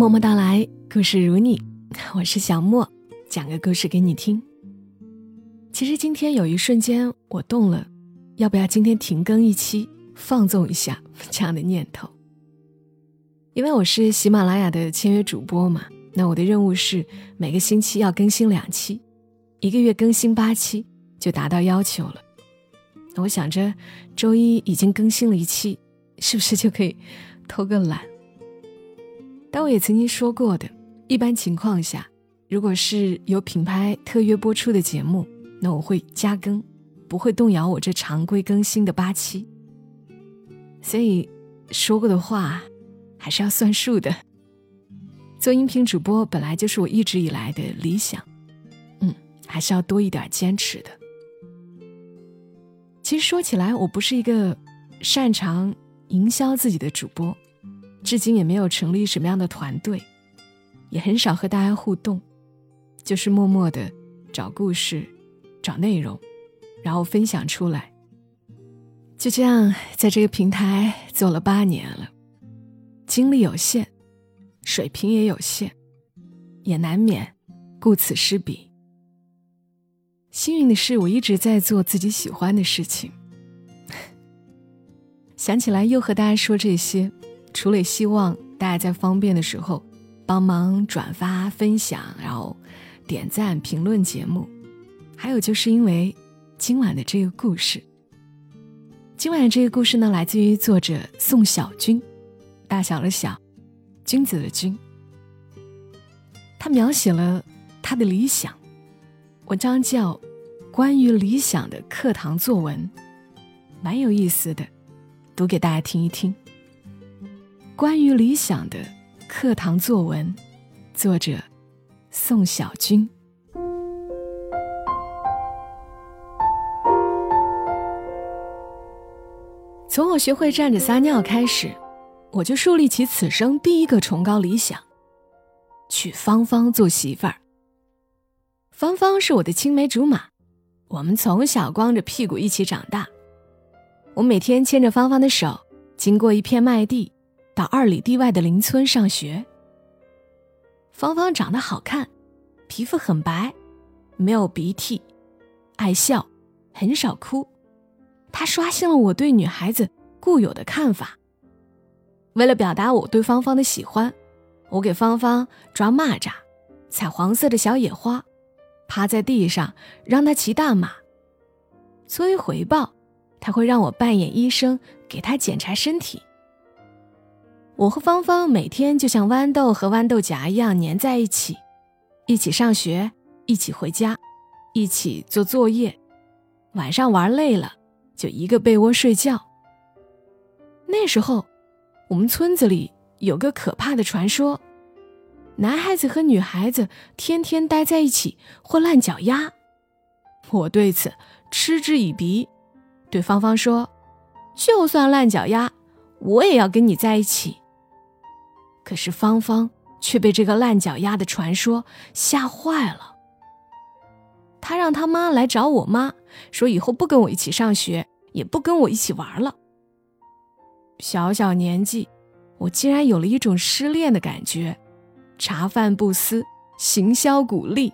默默到来，故事如你，我是小莫，讲个故事给你听。其实今天有一瞬间，我动了，要不要今天停更一期，放纵一下 这样的念头。因为我是喜马拉雅的签约主播嘛，那我的任务是每个星期要更新两期，一个月更新八期就达到要求了。我想着周一已经更新了一期，是不是就可以偷个懒？但我也曾经说过的，一般情况下，如果是有品牌特约播出的节目，那我会加更，不会动摇我这常规更新的八期。所以说过的话，还是要算数的。做音频主播本来就是我一直以来的理想，嗯，还是要多一点坚持的。其实说起来，我不是一个擅长营销自己的主播。至今也没有成立什么样的团队，也很少和大家互动，就是默默的找故事、找内容，然后分享出来。就这样，在这个平台做了八年了，精力有限，水平也有限，也难免顾此失彼。幸运的是，我一直在做自己喜欢的事情。想起来，又和大家说这些。除了希望大家在方便的时候帮忙转发分享，然后点赞评论节目，还有就是因为今晚的这个故事。今晚的这个故事呢，来自于作者宋小军，大小的小，君子的君。他描写了他的理想，文章叫《关于理想的课堂作文》，蛮有意思的，读给大家听一听。关于理想的课堂作文，作者宋小军。从我学会站着撒尿开始，我就树立起此生第一个崇高理想：娶芳芳做媳妇儿。芳芳是我的青梅竹马，我们从小光着屁股一起长大。我每天牵着芳芳的手，经过一片麦地。到二里地外的邻村上学。芳芳长得好看，皮肤很白，没有鼻涕，爱笑，很少哭。她刷新了我对女孩子固有的看法。为了表达我对芳芳的喜欢，我给芳芳抓蚂蚱，采黄色的小野花，趴在地上让她骑大马。作为回报，她会让我扮演医生，给她检查身体。我和芳芳每天就像豌豆和豌豆荚一样粘在一起，一起上学，一起回家，一起做作业，晚上玩累了就一个被窝睡觉。那时候，我们村子里有个可怕的传说：男孩子和女孩子天天待在一起会烂脚丫。我对此嗤之以鼻，对芳芳说：“就算烂脚丫，我也要跟你在一起。”可是芳芳却被这个烂脚丫的传说吓坏了。他让他妈来找我妈，说以后不跟我一起上学，也不跟我一起玩了。小小年纪，我竟然有了一种失恋的感觉，茶饭不思，行销鼓励。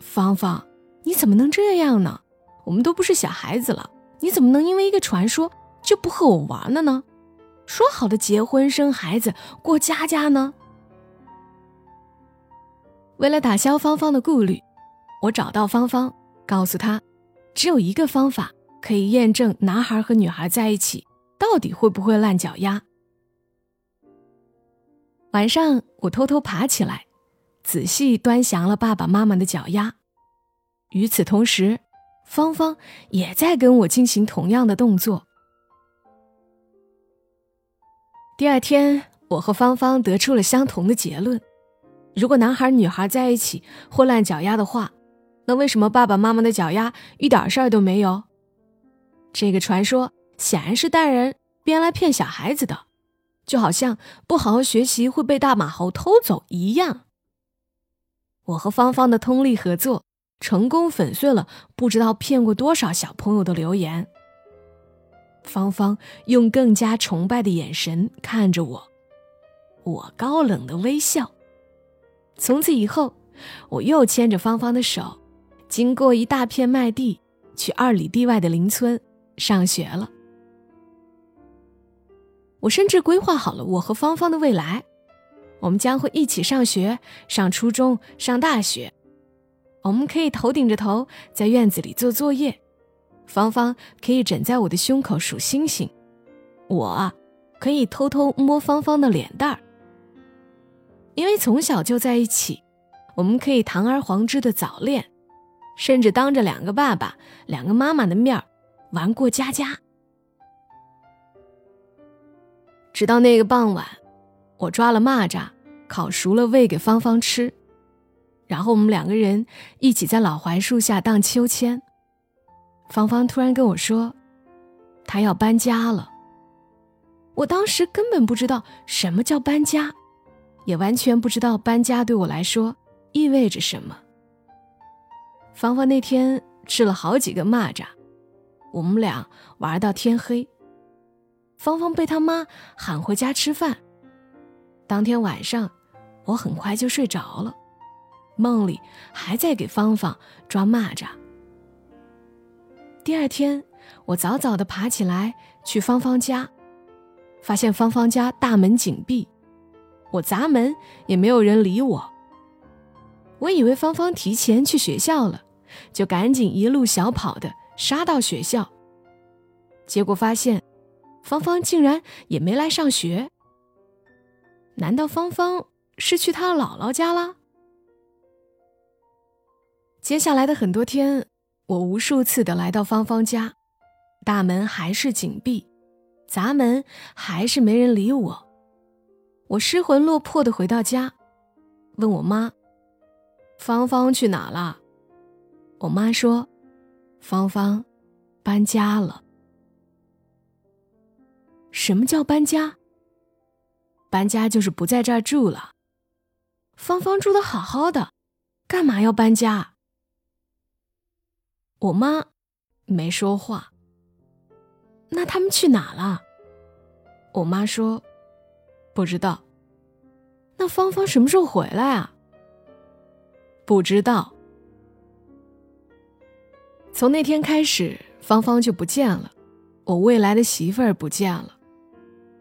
芳芳，你怎么能这样呢？我们都不是小孩子了，你怎么能因为一个传说就不和我玩了呢？说好的结婚生孩子过家家呢？为了打消芳芳的顾虑，我找到芳芳，告诉她，只有一个方法可以验证男孩和女孩在一起到底会不会烂脚丫。晚上，我偷偷爬起来，仔细端详了爸爸妈妈的脚丫。与此同时，芳芳也在跟我进行同样的动作。第二天，我和芳芳得出了相同的结论：如果男孩女孩在一起会烂脚丫的话，那为什么爸爸妈妈的脚丫一点事儿都没有？这个传说显然是大人编来骗小孩子的，就好像不好好学习会被大马猴偷走一样。我和芳芳的通力合作，成功粉碎了不知道骗过多少小朋友的流言。芳芳用更加崇拜的眼神看着我，我高冷的微笑。从此以后，我又牵着芳芳的手，经过一大片麦地，去二里地外的邻村上学了。我甚至规划好了我和芳芳的未来，我们将会一起上学，上初中，上大学。我们可以头顶着头在院子里做作业，芳芳可以枕在我的胸口数星星，我可以偷偷摸芳芳的脸蛋儿。因为从小就在一起，我们可以堂而皇之的早恋，甚至当着两个爸爸、两个妈妈的面儿玩过家家。直到那个傍晚，我抓了蚂蚱，烤熟了喂给芳芳吃。然后我们两个人一起在老槐树下荡秋千。芳芳突然跟我说，她要搬家了。我当时根本不知道什么叫搬家，也完全不知道搬家对我来说意味着什么。芳芳那天吃了好几个蚂蚱，我们俩玩到天黑。芳芳被他妈喊回家吃饭。当天晚上，我很快就睡着了。梦里还在给芳芳抓蚂蚱。第二天，我早早的爬起来去芳芳家，发现芳芳家大门紧闭，我砸门也没有人理我。我以为芳芳提前去学校了，就赶紧一路小跑的杀到学校。结果发现，芳芳竟然也没来上学。难道芳芳是去她姥姥家了？接下来的很多天，我无数次的来到芳芳家，大门还是紧闭，砸门还是没人理我。我失魂落魄的回到家，问我妈：“芳芳去哪了？”我妈说：“芳芳搬家了。”什么叫搬家？搬家就是不在这儿住了。芳芳住的好好的，干嘛要搬家？我妈没说话。那他们去哪了？我妈说不知道。那芳芳什么时候回来啊？不知道。从那天开始，芳芳就不见了，我未来的媳妇儿不见了，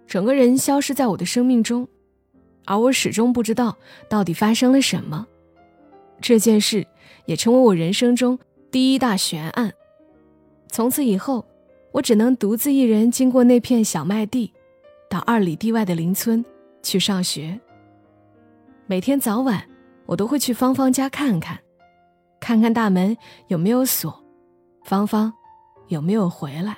整个人消失在我的生命中，而我始终不知道到底发生了什么。这件事也成为我人生中。第一大悬案。从此以后，我只能独自一人经过那片小麦地，到二里地外的邻村去上学。每天早晚，我都会去芳芳家看看，看看大门有没有锁，芳芳有没有回来。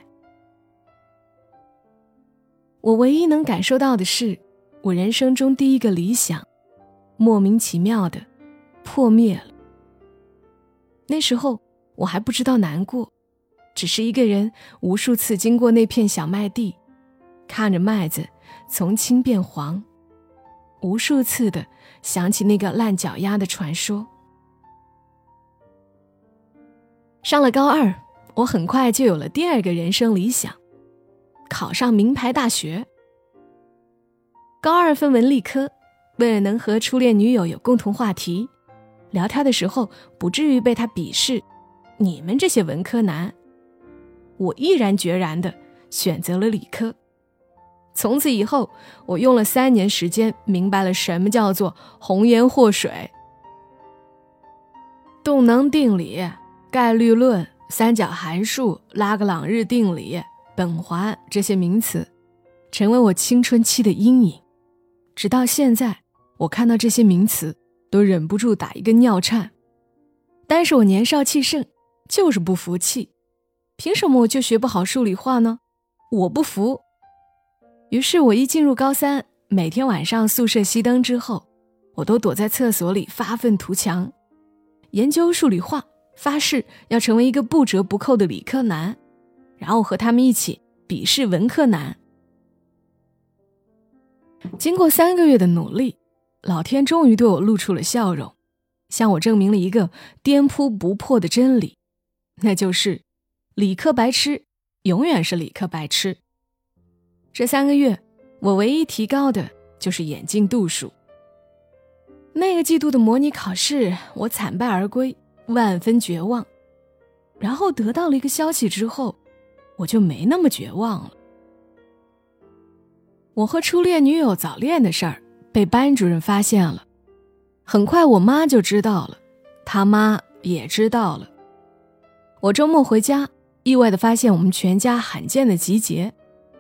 我唯一能感受到的是，我人生中第一个理想，莫名其妙的破灭了。那时候。我还不知道难过，只是一个人无数次经过那片小麦地，看着麦子从青变黄，无数次的想起那个烂脚丫的传说。上了高二，我很快就有了第二个人生理想，考上名牌大学。高二分文理科，为了能和初恋女友有共同话题，聊天的时候不至于被她鄙视。你们这些文科男，我毅然决然的选择了理科。从此以后，我用了三年时间，明白了什么叫做红颜祸水、动能定理、概率论、三角函数、拉格朗日定理、苯环这些名词，成为我青春期的阴影。直到现在，我看到这些名词都忍不住打一个尿颤。但是我年少气盛。就是不服气，凭什么我就学不好数理化呢？我不服。于是我一进入高三，每天晚上宿舍熄灯之后，我都躲在厕所里发愤图强，研究数理化，发誓要成为一个不折不扣的理科男，然后和他们一起鄙视文科男。经过三个月的努力，老天终于对我露出了笑容，向我证明了一个颠扑不破的真理。那就是，理科白痴永远是理科白痴。这三个月，我唯一提高的就是眼镜度数。那个季度的模拟考试，我惨败而归，万分绝望。然后得到了一个消息之后，我就没那么绝望了。我和初恋女友早恋的事儿被班主任发现了，很快我妈就知道了，他妈也知道了。我周末回家，意外的发现我们全家罕见的集结，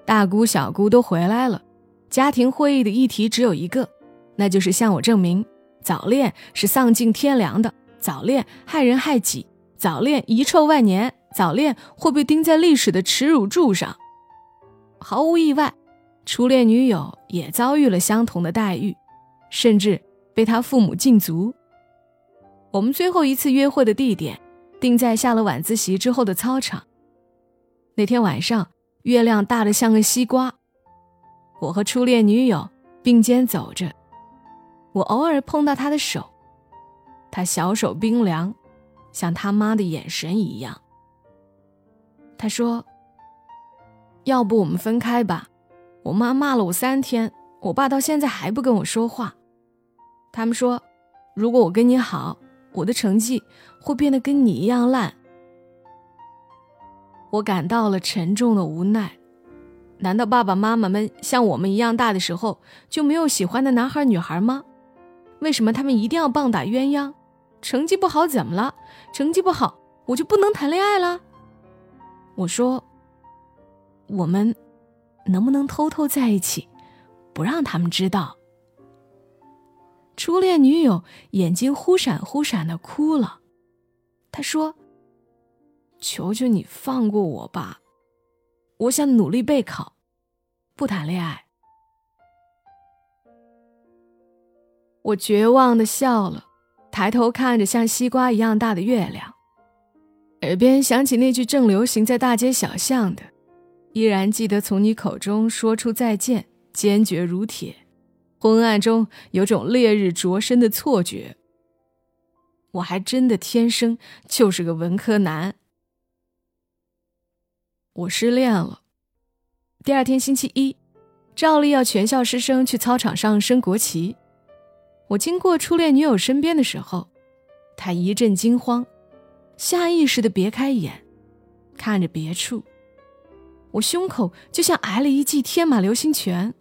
大姑小姑都回来了。家庭会议的议题只有一个，那就是向我证明。早恋是丧尽天良的，早恋害人害己，早恋遗臭万年，早恋会被钉在历史的耻辱柱上。毫无意外，初恋女友也遭遇了相同的待遇，甚至被他父母禁足。我们最后一次约会的地点定在下了晚自习之后的操场。那天晚上，月亮大得像个西瓜，我和初恋女友并肩走着。我偶尔碰到他的手，他小手冰凉，像他妈的眼神一样。他说：“要不我们分开吧？我妈骂了我三天，我爸到现在还不跟我说话。他们说，如果我跟你好，我的成绩会变得跟你一样烂。”我感到了沉重的无奈。难道爸爸妈妈们像我们一样大的时候就没有喜欢的男孩女孩吗？为什么他们一定要棒打鸳鸯？成绩不好怎么了？成绩不好我就不能谈恋爱了？我说，我们能不能偷偷在一起，不让他们知道？初恋女友眼睛忽闪忽闪的哭了，她说：“求求你放过我吧，我想努力备考，不谈恋爱。”我绝望的笑了，抬头看着像西瓜一样大的月亮，耳边响起那句正流行在大街小巷的：“依然记得从你口中说出再见，坚决如铁。”昏暗中有种烈日灼身的错觉。我还真的天生就是个文科男。我失恋了。第二天星期一，照例要全校师生去操场上升国旗。我经过初恋女友身边的时候，她一阵惊慌，下意识的别开眼，看着别处。我胸口就像挨了一记天马流星拳，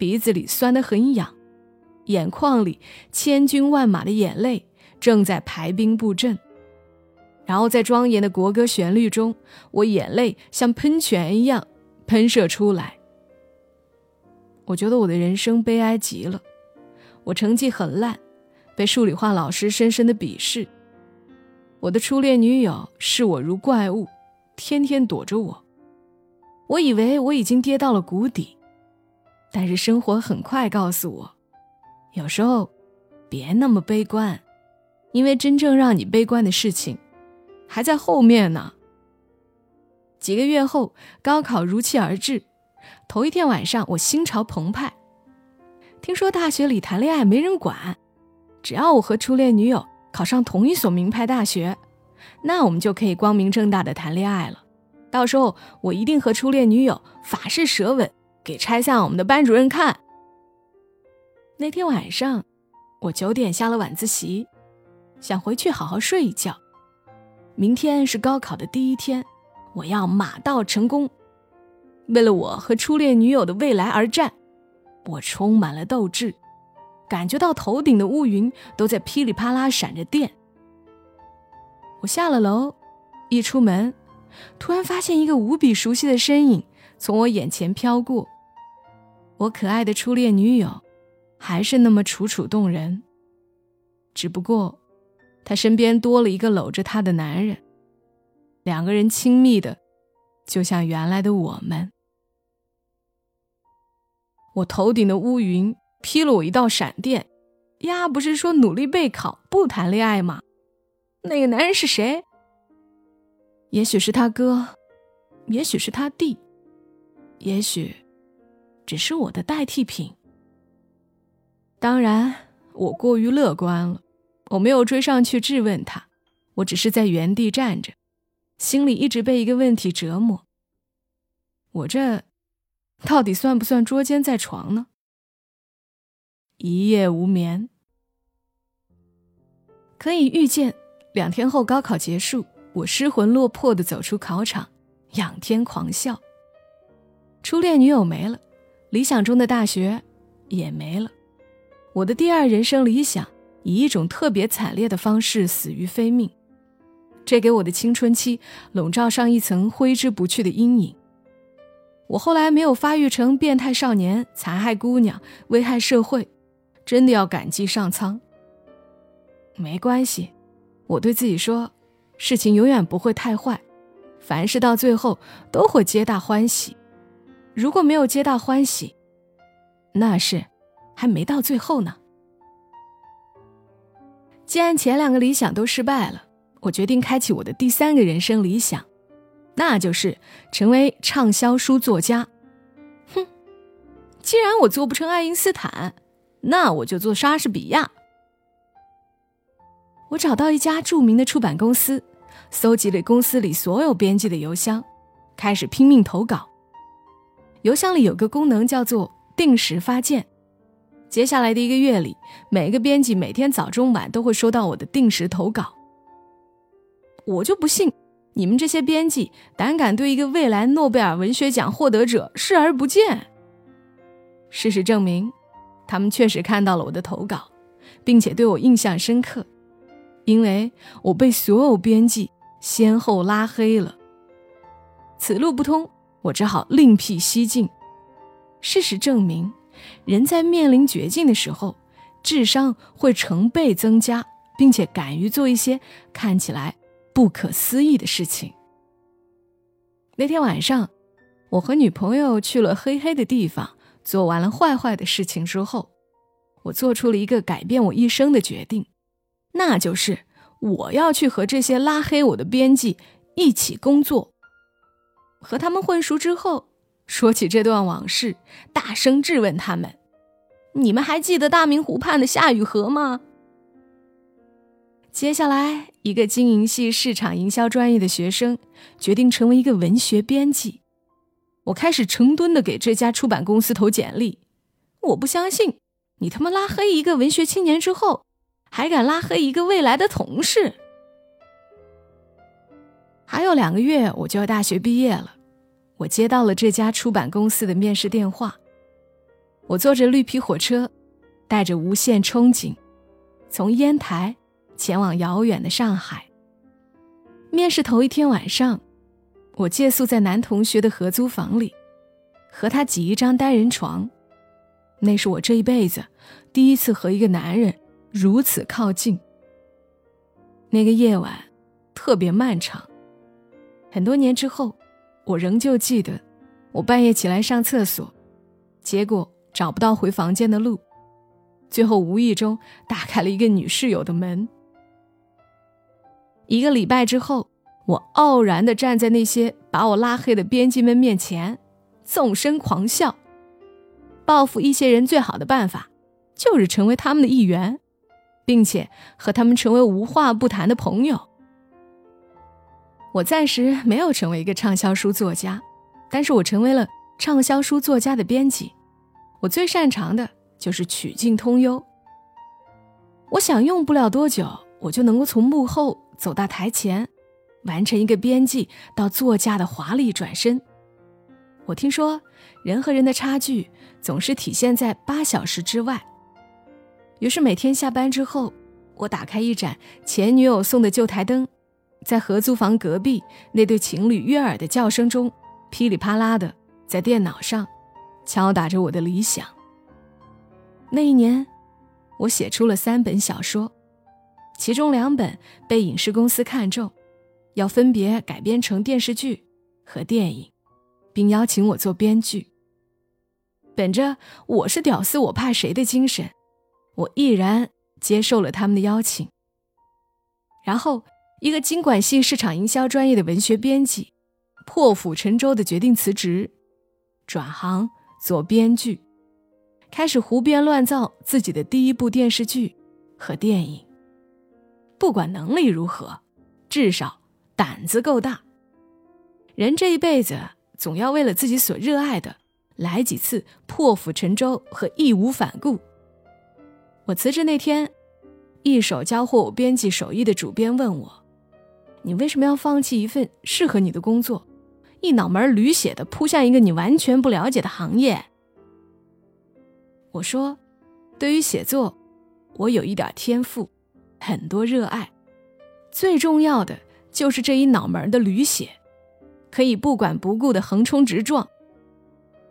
鼻子里酸得很痒，眼眶里千军万马的眼泪正在排兵布阵。然后在庄严的国歌旋律中，我眼泪像喷泉一样喷射出来。我觉得我的人生悲哀极了。我成绩很烂，被数理化老师深深的鄙视。我的初恋女友视我如怪物，天天躲着我。我以为我已经跌到了谷底，但是生活很快告诉我，有时候别那么悲观，因为真正让你悲观的事情还在后面呢。几个月后，高考如期而至，头一天晚上，我心潮澎湃。听说大学里谈恋爱没人管，只要我和初恋女友考上同一所名牌大学，那我们就可以光明正大的谈恋爱了。到时候我一定和初恋女友法式舌吻，给拆散我们的班主任看。那天晚上，我九点下了晚自习，想回去好好睡一觉。明天是高考的第一天，我要马到成功，为了我和初恋女友的未来而战。我充满了斗志，感觉到头顶的乌云都在噼里啪啦闪着电。我下了楼，一出门，突然发现一个无比熟悉的身影从我眼前飘过。我可爱的初恋女友，还是那么楚楚动人，只不过，她身边多了一个搂着她的男人，两个人亲密的，就像原来的我们。我头顶的乌云劈了我一道闪电，呀，不是说努力备考不谈恋爱吗？那个男人是谁？也许是他哥，也许是他弟，也许只是我的代替品。当然，我过于乐观了，我没有追上去质问他，我只是在原地站着，心里一直被一个问题折磨：我这。到底算不算捉奸在床呢？一夜无眠。可以预见，两天后高考结束，我失魂落魄的走出考场，仰天狂笑。初恋女友没了，理想中的大学也没了，我的第二人生理想以一种特别惨烈的方式死于非命，这给我的青春期笼罩上一层挥之不去的阴影。我后来没有发育成变态少年，残害姑娘，危害社会，真的要感激上苍。没关系，我对自己说，事情永远不会太坏，凡事到最后都会皆大欢喜。如果没有皆大欢喜，那是还没到最后呢。既然前两个理想都失败了，我决定开启我的第三个人生理想，那就是成为畅销书作家。哼，既然我做不成爱因斯坦，那我就做莎士比亚。我找到一家著名的出版公司，搜集了公司里所有编辑的邮箱，开始拼命投稿。邮箱里有个功能叫做定时发件，接下来的一个月里，每个编辑每天早中晚都会收到我的定时投稿。我就不信你们这些编辑胆敢对一个未来诺贝尔文学奖获得者视而不见。事实证明，他们确实看到了我的投稿，并且对我印象深刻。因为我被所有编辑先后拉黑了，此路不通，我只好另辟蹊径。事实证明，人在面临绝境的时候，智商会成倍增加，并且敢于做一些看起来不可思议的事情。那天晚上，我和女朋友去了黑黑的地方，做完了坏坏的事情之后，我做出了一个改变我一生的决定。那就是我要去和这些拉黑我的编辑一起工作，和他们混熟之后，说起这段往事，大声质问他们：“你们还记得大明湖畔的夏雨荷吗？”接下来，一个经营系市场营销专业的学生决定成为一个文学编辑，我开始成吨的给这家出版公司投简历。我不相信，你他妈拉黑一个文学青年之后。还敢拉黑一个未来的同事？过两个月我就要大学毕业了，我接到了这家出版公司的面试电话。我坐着绿皮火车，带着无限憧憬，从烟台前往遥远的上海。面试头一天晚上，我借宿在男同学的合租房里，和他挤一张单人床。那是我这一辈子第一次和一个男人。如此靠近。那个夜晚特别漫长。很多年之后，我仍旧记得，我半夜起来上厕所，结果找不到回房间的路，最后无意中打开了一个女室友的门。一个礼拜之后，我傲然地站在那些把我拉黑的编辑们面前，纵声狂笑。报复一些人最好的办法，就是成为他们的一员。并且和他们成为无话不谈的朋友。我暂时没有成为一个畅销书作家，但是我成为了畅销书作家的编辑。我最擅长的就是曲径通幽。我想用不了多久，我就能够从幕后走到台前，完成一个编辑到作家的华丽转身。我听说，人和人的差距总是体现在八小时之外。于是每天下班之后，我打开一盏前女友送的旧台灯，在合租房隔壁那对情侣悦耳的叫声中，噼里啪啦的在电脑上敲打着我的理想。那一年，我写出了三本小说，其中两本被影视公司看中，要分别改编成电视剧和电影，并邀请我做编剧。本着我是屌丝我怕谁的精神。我毅然接受了他们的邀请。然后，一个经管系市场营销专业的文学编辑，破釜沉舟的决定辞职，转行做编剧，开始胡编乱造自己的第一部电视剧和电影。不管能力如何，至少胆子够大。人这一辈子，总要为了自己所热爱的，来几次破釜沉舟和义无反顾。我辞职那天，一手教会我编辑手艺的主编问我：“你为什么要放弃一份适合你的工作，一脑门驴血的扑向一个你完全不了解的行业？”我说：“对于写作，我有一点天赋，很多热爱，最重要的就是这一脑门的驴血，可以不管不顾的横冲直撞。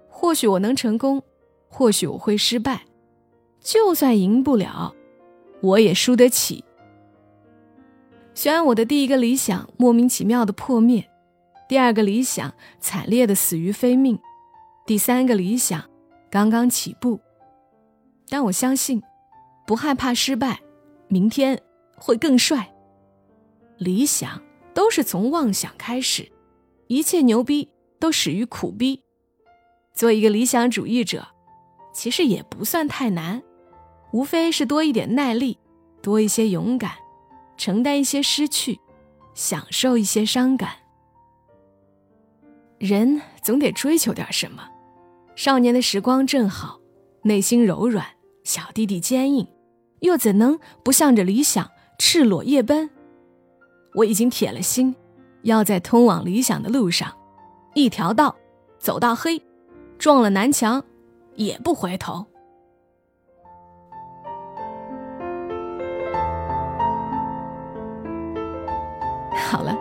或许我能成功，或许我会失败。”就算赢不了，我也输得起。虽然我的第一个理想莫名其妙的破灭，第二个理想惨烈的死于非命，第三个理想刚刚起步，但我相信，不害怕失败，明天会更帅。理想都是从妄想开始，一切牛逼都始于苦逼。做一个理想主义者，其实也不算太难。无非是多一点耐力，多一些勇敢，承担一些失去，享受一些伤感。人总得追求点什么。少年的时光正好，内心柔软，小弟弟坚硬，又怎能不向着理想赤裸夜奔？我已经铁了心，要在通往理想的路上，一条道走到黑，撞了南墙，也不回头。好了，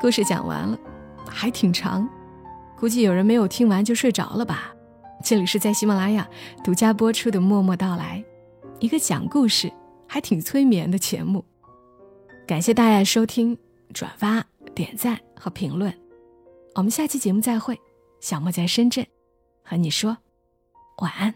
故事讲完了，还挺长，估计有人没有听完就睡着了吧。这里是在喜马拉雅独家播出的《默默到来》，一个讲故事还挺催眠的节目。感谢大家收听、转发、点赞和评论，我们下期节目再会。小莫在深圳，和你说晚安。